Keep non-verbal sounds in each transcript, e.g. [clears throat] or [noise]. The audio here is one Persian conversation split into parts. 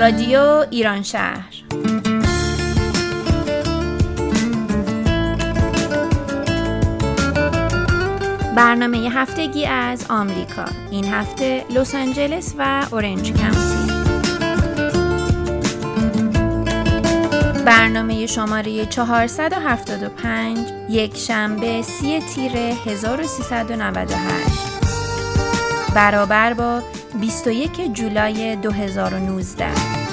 رادیو ایران شهر. برنامه هفتگی از آمریکا. این هفته لس آنجلس و اورنج کانتی برنامه شماره 475 یک شنبه سی تیر 1398 برابر با 21 جولای 2019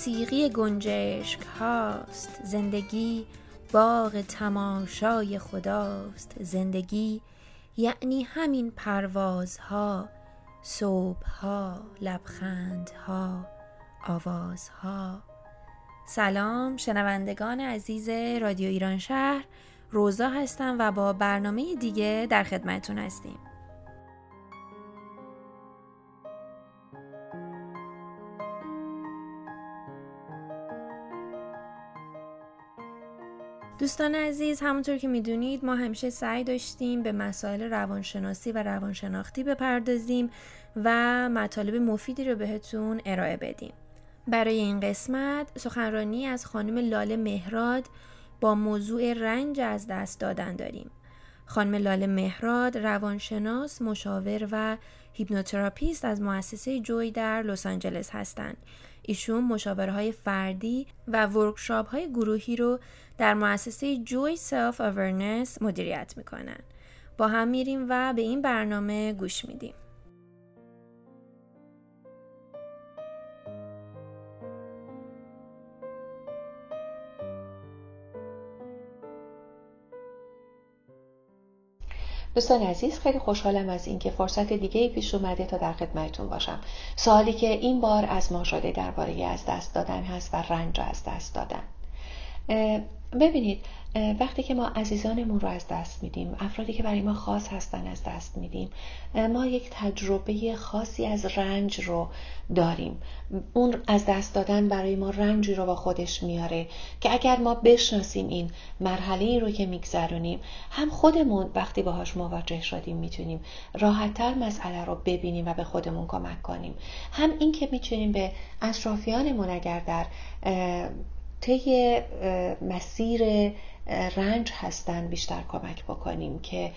موسیقی گنجشک هاست. زندگی باغ تماشای خداست. زندگی یعنی همین پروازها صبحها لبخندها آوازها. سلام شنوندگان عزیز رادیو ایران شهر. روزا هستم و با برنامه دیگه در خدمتون هستیم. دوستان عزیز همونطور که می‌دونید ما همیشه سعی داشتیم به مسائل روانشناسی و روانشناختی بپردازیم و مطالب مفیدی رو بهتون ارائه بدیم برای این قسمت سخنرانی از خانم لاله مهراد با موضوع رنج از دست دادن داریم خانم لاله مهراد روانشناس، مشاور و hypnotherapist از مؤسسه Joy در لس آنجلس هستند. ایشون مشاورهای فردی و workshop های گروهی رو در مؤسسه Joy Self Awareness مدیریت می‌کنن. با هم میریم و به این برنامه گوش میدیم. دوستان عزیز خیلی خوشحالم از اینکه فرصت دیگه پیش اومده تا در خدمتتون باشم. سوالی که این بار از ما شده درباره از دست دادن هست و رنج از دست دادن. ببینید وقتی که ما عزیزانمون رو از دست میدیم افرادی که برای ما خاص هستن از دست میدیم ما یک تجربه خاصی از رنج رو داریم. اون از دست دادن برای ما رنجی رو با خودش میاره که اگر ما بشناسیم این مرحله رو که میگذرونیم هم خودمون وقتی باهاش مواجه شدیم می‌تونیم راحتتر مسئله رو ببینیم و به خودمون کمک کنیم. هم این که می‌تونیم به اطرافیانمون اگر در طی مسیر رنج هستن بیشتر کمک بکنیم که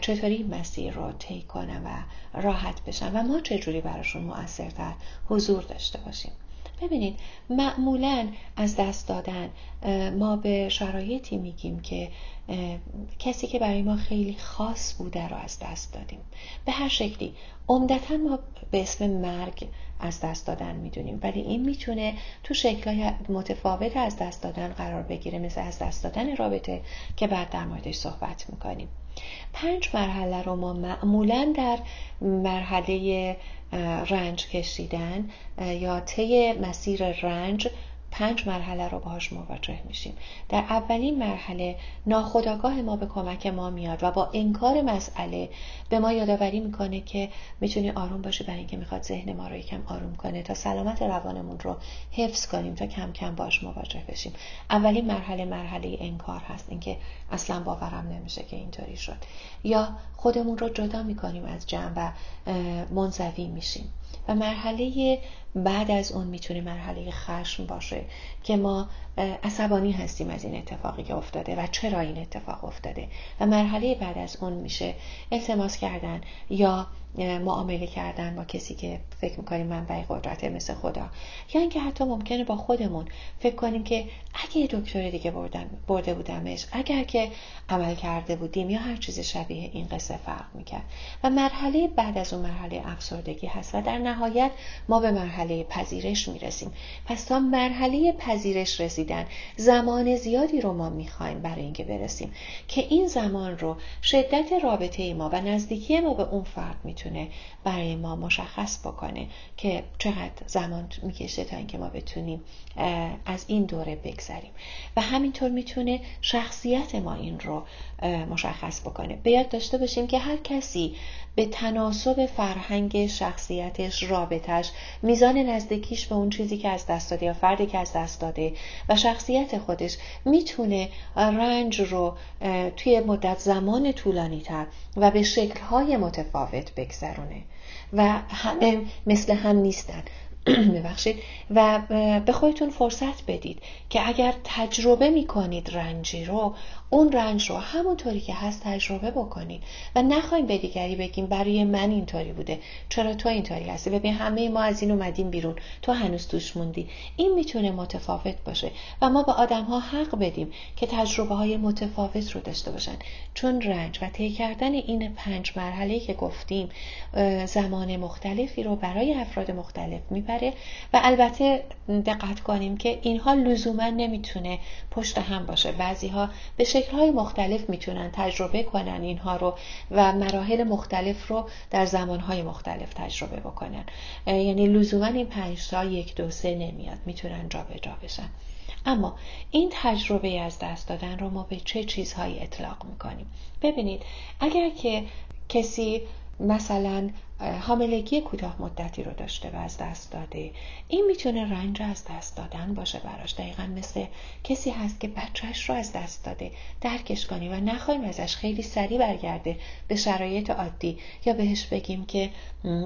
چطوری مسیر رو طی کنن و راحت بشن و ما چجوری براشون مؤثرتر حضور داشته باشیم. ببینید معمولا از دست دادن ما به شرایطی میگیم که کسی که برای ما خیلی خاص بوده رو از دست دادیم. به هر شکلی عمدتا ما به اسم مرگ از دست دادن می‌دونیم. ولی این می‌تونه تو شکلهای متفاوت از دست دادن قرار بگیره مثل از دست دادن رابطه که بعد در موردش صحبت می‌کنیم. پنج مرحله رو ما معمولا در مرحله رنج کشیدن یا طی مسیر رنج پنج مرحله رو باهاش مواجه میشیم. در اولین مرحله ناخداگاه ما به کمک ما میاد و با انکار مسئله به ما یادآوری می‌کنه که می‌تونی آروم باشی برای اینکه می‌خواد ذهن ما رو یکم آروم کنه تا سلامت روانمون رو حفظ کنیم تا کم کم باش مواجه بشیم. اولین مرحله مرحله انکار هست اینکه اصلا باورم نمیشه که اینطوری شد. یا خودمون رو جدا می‌کنیم از جمع و منزوی میشیم. و مرحله بعد از اون می‌تونه مرحله خشم باشه که ما عصبانی هستیم از این اتفاقی که افتاده و چرا این اتفاق افتاده. و مرحله بعد از اون میشه التماس کردن یا معامله کردن با کسی که فکر می‌کنیم منبع قدرت مثل خدا. یا اینکه حتی ممکنه با خودمون فکر کنیم که اگه دکتر دیگه بردم برده بودمش اگر که عمل کرده بودیم یا هر چیز شبیه این قصه فرق می‌کرد. و مرحله بعد از اون مرحله افسردگی هست و در نهایت ما به مرحله پذیرش می‌رسیم. پس تا مرحله پذیرش رسیدن زمان زیادی رو ما می‌خوایم برای اینکه برسیم که این زمان رو شدت رابطه ما و نزدیکی ما به اون فرد می‌تونه برای ما مشخص بکنه که چقدر زمان می‌کشه تا اینکه ما بتونیم از این دوره بگذریم. و همینطور می‌تونه شخصیت ما این رو مشخص بکنه. به داشته باشیم که هر کسی به تناسب فرهنگ شخصیتش رابطش میزان نزدیکیش به اون چیزی که از دست داده یا فردی که از دست داده و شخصیت خودش می‌تونه رنج رو توی مدت زمان طولانی تر و به شکلهای متفاوت بگذرونه. و همه مثل هم نیستن. [clears throat] ببخشید. و به خودتون فرصت بدید که اگر تجربه می کنید رنجی رو اون رنج رو همونطوری که هست تجربه بکنید. و نخوایم به دیگری بگیم برای من اینطوری بوده چرا تو اینطوری هستی؟ ببین همه ما از این اومدیم بیرون. تو هنوز توش موندی. این می‌تونه متفاوت باشه. و ما به آدم ها حق بدیم که تجربه های متفاوت رو داشته باشن. چون رنج و طی کردن این پنج مرحله که گفتیم زمان مختلفی رو برای افراد مختلف می‌بره و البته دقت کنیم که اینها لزوما نمی‌تونه پشت هم باشه. بعضی ها به شکلهای مختلف می‌تونن تجربه کنن اینها رو و مراحل مختلف رو در زمانهای مختلف تجربه بکنن. یعنی لزوما این پنج تا یک دو سه نمیاد. می‌تونن جابجا جا بشن. اما این تجربه از دست دادن رو ما به چه چیزهایی اطلاق می‌کنیم؟ ببینید اگر که کسی مثلا حاملگی کوتاه مدتی رو داشته و از دست داده. این می‌تونه رنج از دست دادن باشه براش. دقیقا مثل کسی هست که بچهش رو از دست داده. درکش کنی و نخواهیم ازش خیلی سریع برگرده به شرایط عادی. یا بهش بگیم که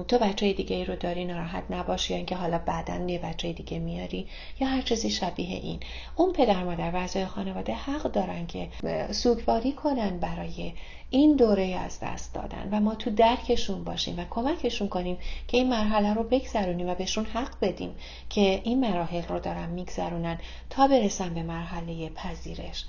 تو بچه دیگه رو داری ناراحت نباش یا اینکه حالا بعدا یه بچه دیگه میاری. یا هر چیزی شبیه این. اون پدر مادر و خانواده حق دارن که سوگواری کنن برای این دوره از دست دادن. و ما تو درکشون باشیم و کمکشون کنیم که این مرحله رو بگذرونیم و بهشون حق بدیم که این مراحل رو دارن میگذرونن تا برسن به مرحله پذیرش.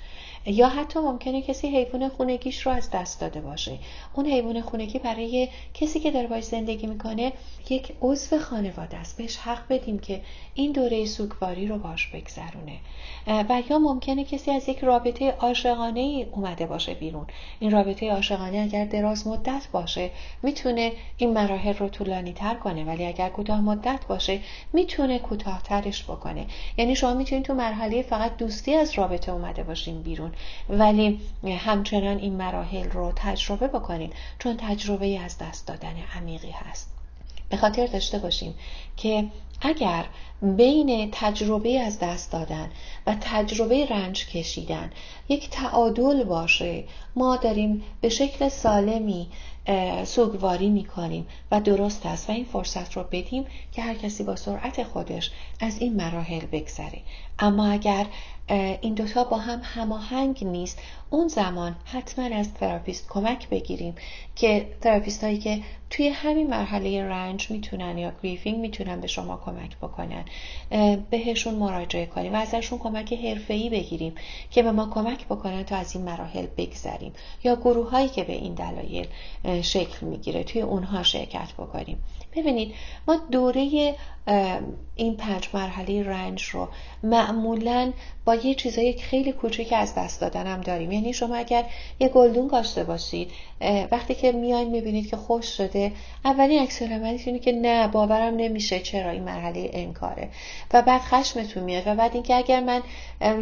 یا حتی ممکنه کسی حیوان خونگیش رو از دست داده باشه. اون حیوان خونگی برای کسی که داره باش زندگی می‌کنه یک عضو خانواده است. بهش حق بدیم که این دوره سوگواری رو باش بگذرونه. و یا ممکنه کسی از یک رابطه عاشقانه ای اومده باشه بیرون. این رابطه عاشقانه اگر دراز مدت باشه می‌تونه این مراحل رو طولانی تر کنه. ولی اگر کوتاه مدت باشه می‌تونه کوتاهترش بکنه. یعنی شما می‌تونید تو مرحله فقط دوستی از رابطه اومده باشین بیرون. ولی همچنان این مراحل رو تجربه بکنید چون تجربه از دست دادن عمیقی هست. به خاطر داشته باشیم که اگر بین تجربه از دست دادن و تجربه رنج کشیدن یک تعادل باشه ما داریم به شکل سالمی سوگواری می‌کنیم و درست است و این فرصت رو بدیم که هر کسی با سرعت خودش از این مراحل بگذره. اما اگر این دوتا با هم هماهنگ نیست اون زمان حتما از تراپیست کمک بگیریم که therapist هایی که توی همین مرحله رنج می‌تونن یا grieving می‌تونن به شما کمک بکنن بهشون مراجعه کنیم و ازشون کمک حرفه‌ای بگیریم که به ما کمک بکنن تا از این مراحل بگذریم. یا گروه هایی که به این دلایل شکل می‌گیره توی اونها شرکت بکنیم. ببینید ما دوره این پنج مرحله رنج رو معمولا با یه چیزای خیلی کوچیک از دست دادن هم داریم. یعنی شما اگر یه گلدون کاشته باشید وقتی که میاین می‌بینید که خوش شده اولین عکس اینه که نه باورم نمیشه چرا این مرحله انکاره. و بعد خشمتون میاد و بعد اینکه اگر من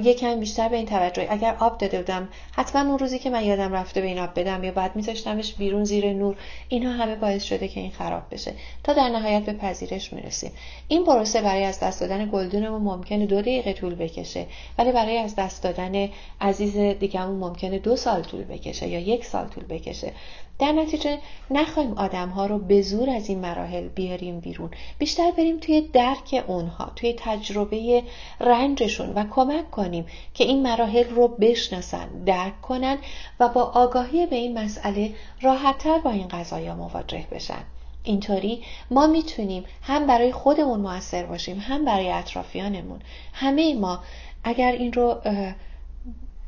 یکم بیشتر به این توجه اگر آب داده بودم حتما اون روزی که من یادم رفته به این آب بدم یا بعد میذاشتمش بیرون زیر نور اینها همه باعث شده که این خراب بشه. تا در نهایت به پذیرش می‌رسیم. این پروسه برای از دست دادن گلدونمون ممکنه دو دقیقه طول بکشه ولی برای از دست دادن عزیز دیگهمون ممکنه دو سال طول بکشه یا یک سال طول بکشه. در نتیجه نخواهیم آدم ها رو به زور از این مراحل بیاریم بیرون. بیشتر بریم توی درک اونها توی تجربه رنجشون و کمک کنیم که این مراحل رو بشناسن درک کنن و با آگاهی به این مسئله راحتتر با این قضایا مواجه بشن. اینطوری ما می‌تونیم هم برای خودمون موثر باشیم هم برای اطرافیانمون. همه ما اگر این رو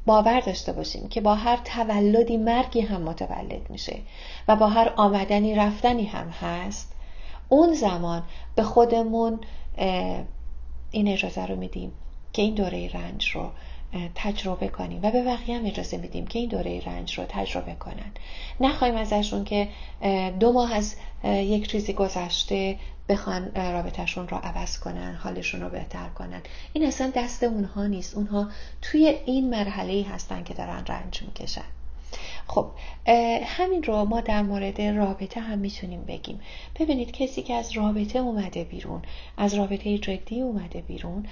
باور داشته باشیم که با هر تولدی مرگی هم متولد میشه و با هر آمدنی رفتنی هم هست اون زمان به خودمون این اجازه رو میدیم که این دوره رنج رو تجربه کنیم. و به بقیه هم اجازه میدیم که این دوره رنج رو تجربه کنن. نخواهیم ازشون که دو ماه از یک چیزی گذشته بخوان رابطهشون رو عوض کنن حالشون رو بهتر کنن. این اصلا دست اونها نیست. اونها توی این مرحله هستن که دارن رنج می‌کشن. خب همین رو ما در مورد رابطه هم می‌تونیم بگیم. ببینید کسی که از رابطه اومده بیرون از رابطه جدی اومده بیرون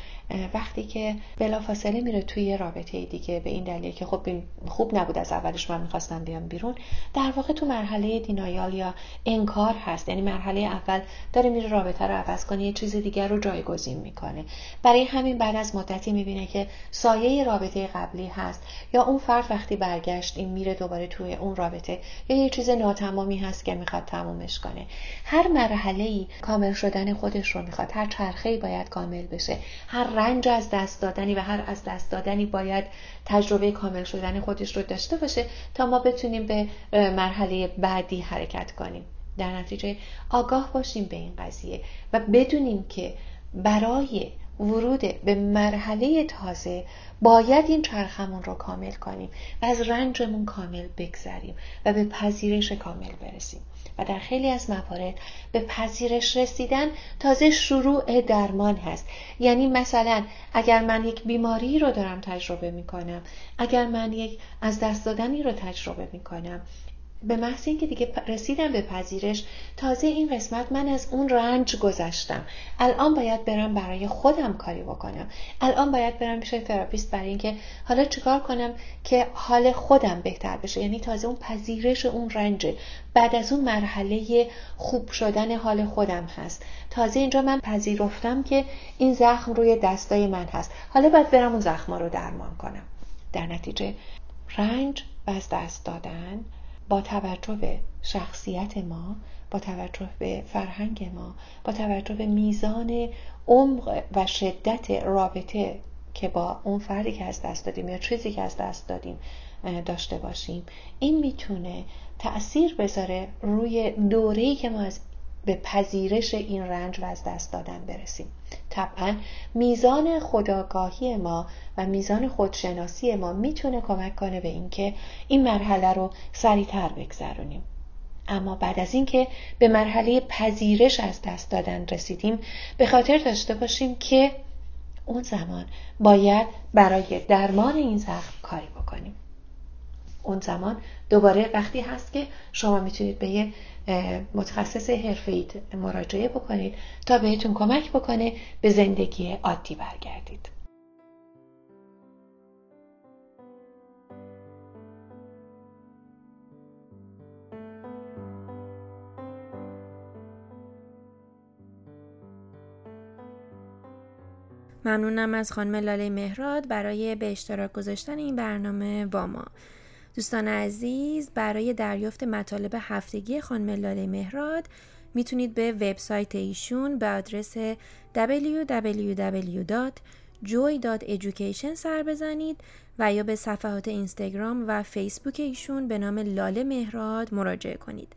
وقتی که بلافاصله میره توی رابطه دیگه به این دلیل که خب خوب نبود از اولش من می‌خواستم بیام بیرون در واقع تو مرحله دینایال یا انکار هست. یعنی مرحله اول داره میره رابطه رو عوض کنه یه چیز دیگر رو جایگزین می‌کنه. برای همین بعد از مدتی می‌بینه که سایه رابطه قبلی هست یا اون فرد وقتی برگشت این میره دوباره توی اون رابطه. یا یه چیز ناتمامی هست که می‌خواد تمومش کنه. هر مرحله ای کامل شدن خودش رو می‌خواد. هر چرخه باید کامل بشه. هر رنج از دست دادنی و هر از دست دادنی باید تجربه کامل شدن خودش رو داشته باشه تا ما بتونیم به مرحله بعدی حرکت کنیم. در نتیجه آگاه باشیم به این قضیه و بدونیم که برای ورود به مرحله تازه باید این چرخمون رو کامل کنیم و از رنجمون کامل بگذریم و به پذیرش کامل برسیم. و در خیلی از موارد به پذیرش رسیدن تازه شروع درمان هست. یعنی مثلا اگر من یک بیماری رو دارم تجربه می کنم اگر من یک از دست دادنی رو تجربه می کنم به محض اینکه دیگه رسیدم به پذیرش تازه این قسمت من از اون رنج گذشتم. الان باید برم برای خودم کاری بکنم. الان باید برم پیش تراپیست برای اینکه حالا چیکار کنم که حال خودم بهتر بشه. یعنی تازه اون پذیرش اون رنج بعد از اون مرحله خوب شدن حال خودم هست. تازه اینجا من پذیرفتم که این زخم روی دستای من هست. حالا باید برم اون زخما رو درمان کنم. در نتیجه رنج و از دست دادن با توجه به شخصیت ما با توجه به فرهنگ ما با توجه به میزان عمق و شدت رابطه که با اون فردی که از دست دادیم یا چیزی که از دست دادیم داشته باشیم. این می‌تونه تأثیر بذاره روی دوره‌ای که ما از به پذیرش این رنج و از دست دادن برسیم. طبعا میزان خداگاهی ما و میزان خودشناسی ما می‌تونه کمک کنه به اینکه این مرحله رو سریعتر بگذرونیم. اما بعد از اینکه به مرحله پذیرش از دست دادن رسیدیم به خاطر داشته باشیم که اون زمان باید برای درمان این زخم کاری بکنیم. اون زمان دوباره وقتی هست که شما می‌تونید به یه متخصص حرفه‌ای مراجعه بکنید تا بهتون کمک بکنه به زندگی عادی برگردید. ممنونم از خانم لاله مهراد برای به اشتراک گذاشتن این برنامه با ما. دوستان عزیز برای دریافت مطالب هفتگی خانم لاله مهراد می‌تونید به وبسایت ایشون به آدرس www.joy.education سر بزنید و یا به صفحات اینستاگرام و فیسبوک ایشون به نام لاله مهراد مراجعه کنید.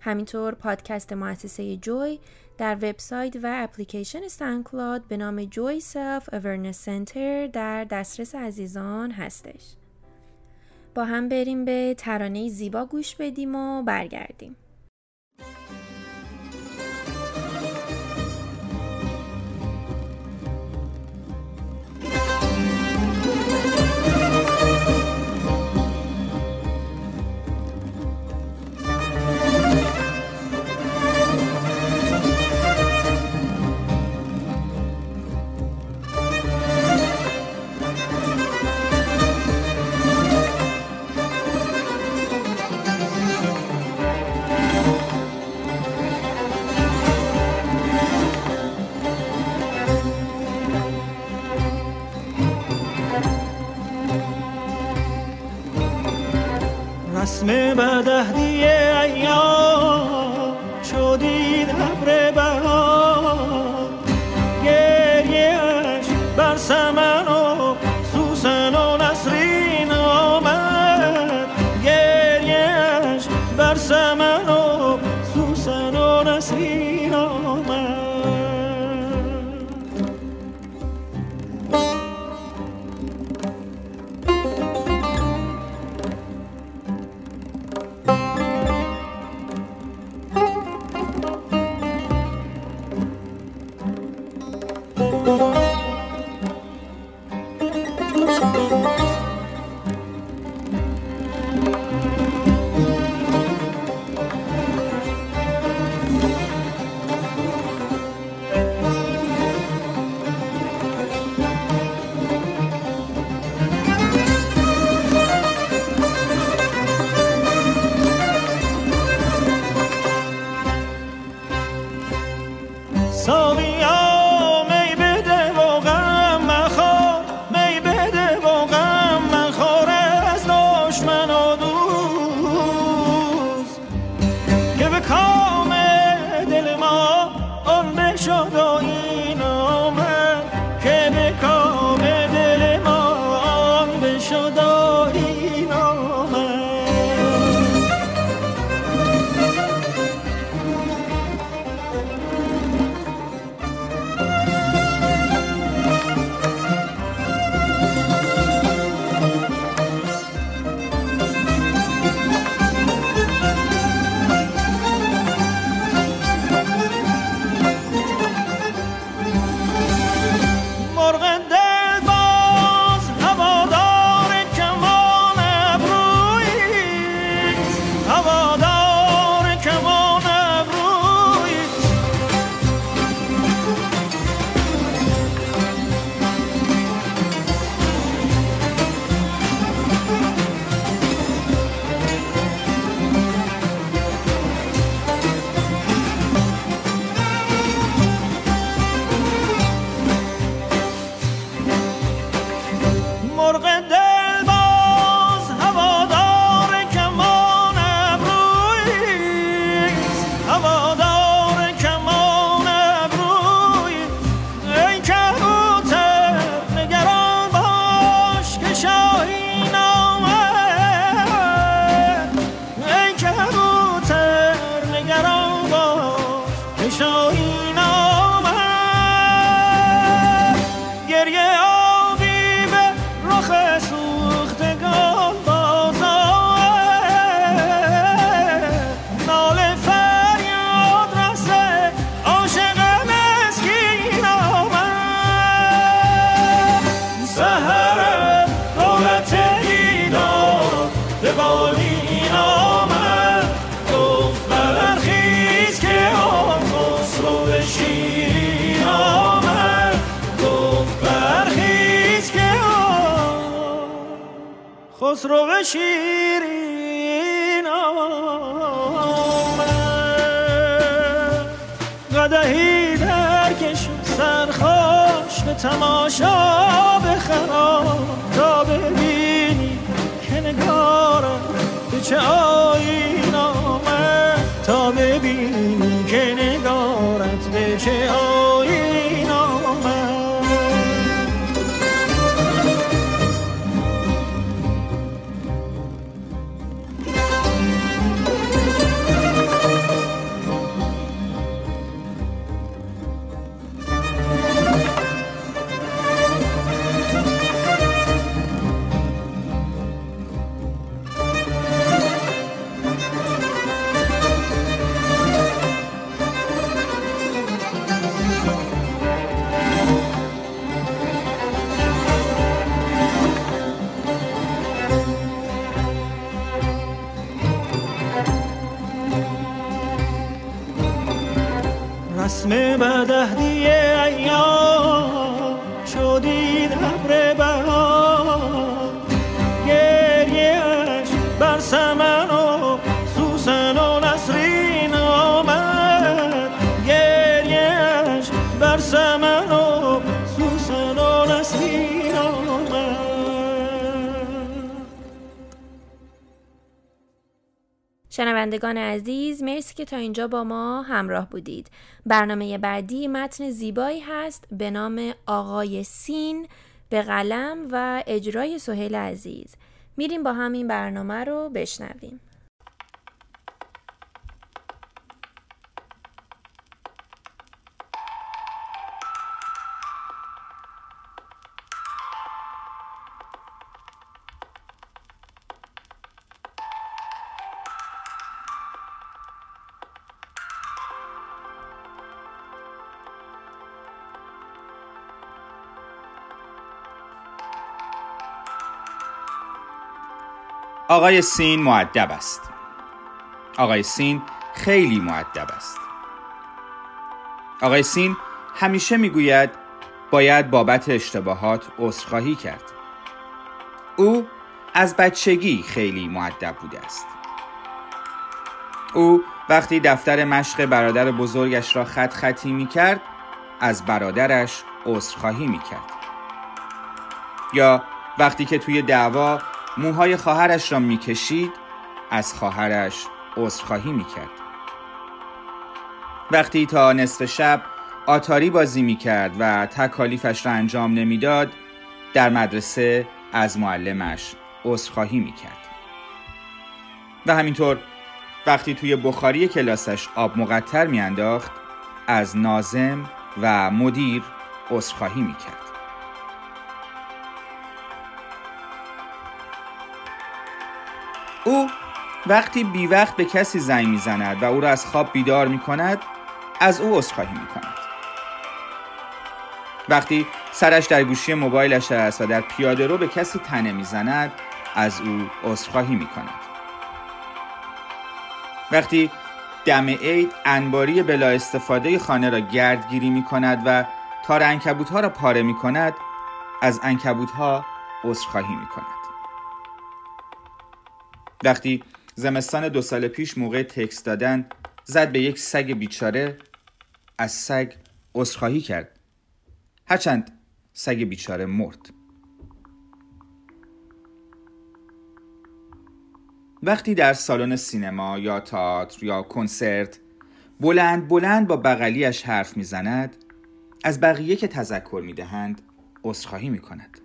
همینطور پادکست مؤسسه جوی در وبسایت و اپلیکیشن SoundCloud به نام Joy Self Awareness Center در دسترس عزیزان هستش. با هم بریم به ترانه زیبا گوش بدیم و برگردیم. خسرو شیرین قدهی درکش سرخوش به تماشا بخرام تا ببینی که نگارم به چه آین آمد. تا ببینی که نگارت به چه آین شنوندگان عزیز مرسی که تا اینجا با ما همراه بودید. برنامه بعدی متن زیبایی هست به نام آقای سین به قلم و اجرای سهیل عزیز. میریم با همین برنامه رو بشنویم. آقای سین معدب است. آقای سین خیلی معدب است. آقای سین همیشه می‌گوید باید بابت اشتباهات عذرخواهی کرد. او از بچگی خیلی معدب بوده است. او وقتی دفتر مشق برادر بزرگش را خط خطی می کرد از برادرش عذرخواهی می کرد یا وقتی که توی دعوا موهای خواهرش را می‌کشید از خواهرش عذرخواهی می‌کرد. وقتی تا نصف شب آتاری بازی می‌کرد و تکالیفش را انجام نمی‌داد در مدرسه از معلمش عذرخواهی می‌کرد. و همینطور وقتی توی بخاری کلاسش آب مقطر میانداخت از نازم و مدیر عذرخواهی می‌کرد. او وقتی بی وقت به کسی زنگ می‌زند و او را از خواب بیدار می کند از او عذرخواهی می کند وقتی سرش در گوشی موبایلش است و در پیاده رو به کسی تنه می‌زند از او عذرخواهی می کند وقتی دم عید انباری بلا استفاده خانه را گردگیری می کند و تار انکبوت ها را پاره می کند از انکبوت ها عذرخواهی می کند وقتی زمستان دو سال پیش موقع تکست دادن زد به یک سگ بیچاره از سگ عذرخواهی کرد. هرچند سگ بیچاره مرد. وقتی در سالن سینما یا تئاتر یا کنسرت بلند بلند با بغلیش حرف می‌زند از بقیه که تذکر می‌دهند عذرخواهی می‌کند.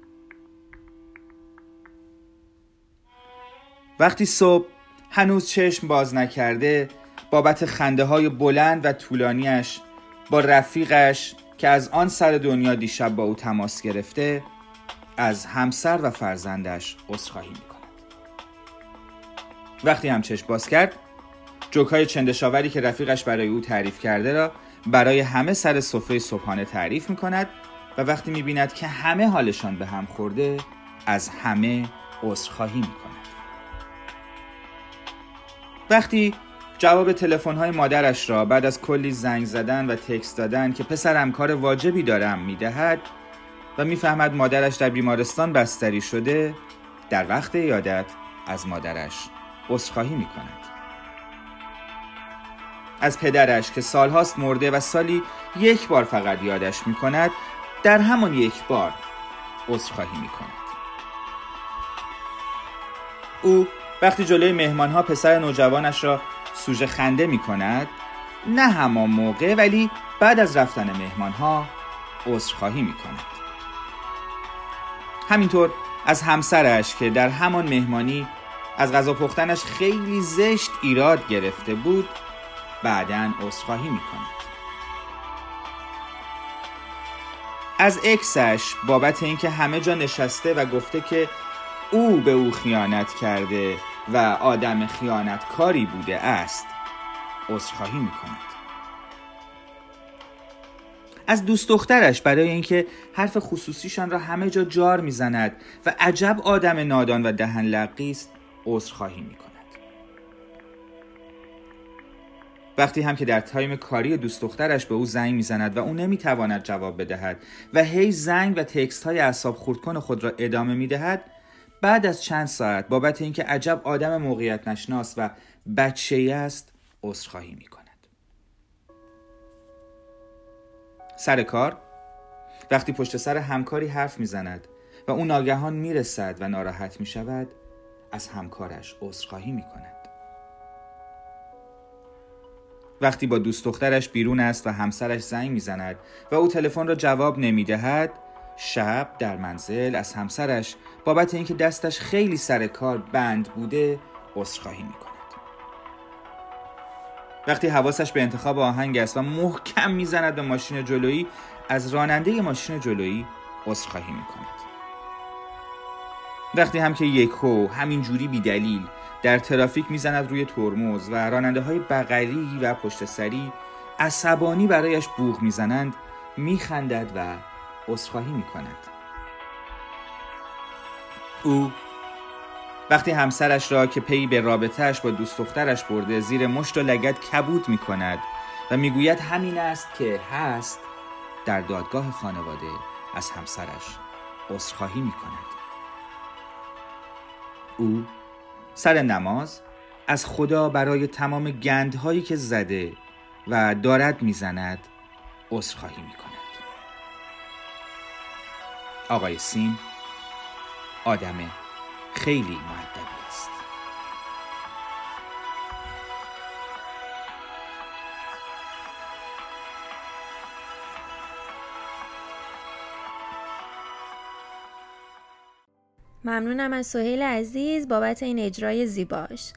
وقتی صبح هنوز چشم باز نکرده بابت خنده های بلند و طولانیش با رفیقش که از آن سر دنیا دیشب با او تماس گرفته از همسر و فرزندش عذرخواهی می کند. وقتی هم چشم باز کرد جوک های چندشاوری که رفیقش برای او تعریف کرده را برای همه سر سفره صبحانه تعریف می کند و وقتی می بیند که همه حالشان به هم خورده از همه عذرخواهی می کند. وقتی جواب های مادرش را بعد از کلی زنگ زدن و تکست دادن که پسرم کار واجبی دارم می‌دهد و می‌فهمد مادرش در بیمارستان بستری شده در وقت یادت از مادرش عذرخواهی می کند. از پدرش که سالهاست مرده و سالی یک بار فقط یادش می کند در همان یک بار عذرخواهی می کند. او وقتی جلوی مهمان ها پسر نوجوانش را سوژه خنده می کند نه همان موقع ولی بعد از رفتن مهمان ها عذرخواهی می کند همینطور از همسرش که در همان مهمانی از غذا پختنش خیلی زشت ایراد گرفته بود بعدا عذرخواهی می کند از اکسش بابت اینکه همه جا نشسته و گفته که او به او خیانت کرده و آدم خیانتکاری بوده است عذرخواهی می‌کند. از دوست دخترش برای اینکه حرف خصوصیشان را همه جا جار می‌زند و عجب آدم نادان و دهن لقی است عذرخواهی می‌کند. وقتی هم که در تایم کاری دوست دخترش به او زنگ می‌زند و او نمی‌تواند جواب بدهد و هی زنگ و تکست های اعصاب خردکن خود را ادامه می‌دهد بعد از چند ساعت بابت اینکه عجب آدم موقعیت نشناس و بچه است عذرخواهی می کند سر کار وقتی پشت سر همکاری حرف می‌زند و اون ناگهان می‌رسد و ناراحت می شود از همکارش عذرخواهی می کند وقتی با دوست دخترش بیرون است و همسرش زنگ می‌زند و او تلفن را جواب نمی دهد شب در منزل از همسرش بابت اینکه دستش خیلی سر کار بند بوده عذرخواهی می کند. وقتی حواسش به انتخاب آهنگ است و محکم می‌زند به ماشین جلویی از راننده ماشین جلویی عذرخواهی می کند. وقتی هم که یکو همین جوری بی در ترافیک می‌زند روی ترمز و راننده های بغلی و پشت سری عصبانی برایش بوغ می‌زنند میخندد و عذرخواهی می کند او وقتی همسرش را که پی به رابطهش با دوست دخترش برده زیر مشت و لگت کبود می کند و می‌گوید همین است که هست در دادگاه خانواده از همسرش عذرخواهی می کند او سر نماز از خدا برای تمام گندهایی که زده و دارد می‌زند عذرخواهی می کند آقای سیم آدم خیلی معدبی است. ممنونم از سهیل عزیز بابت این اجرای زیباش.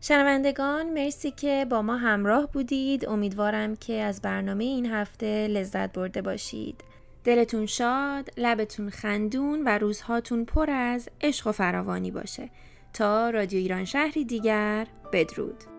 شنوندگان مرسی که با ما همراه بودید. امیدوارم که از برنامه این هفته لذت برده باشید. دلتون شاد، لبتون خندون و روزهاتون پر از عشق و فراوانی باشه. تا رادیو ایران شهری دیگر بدرود.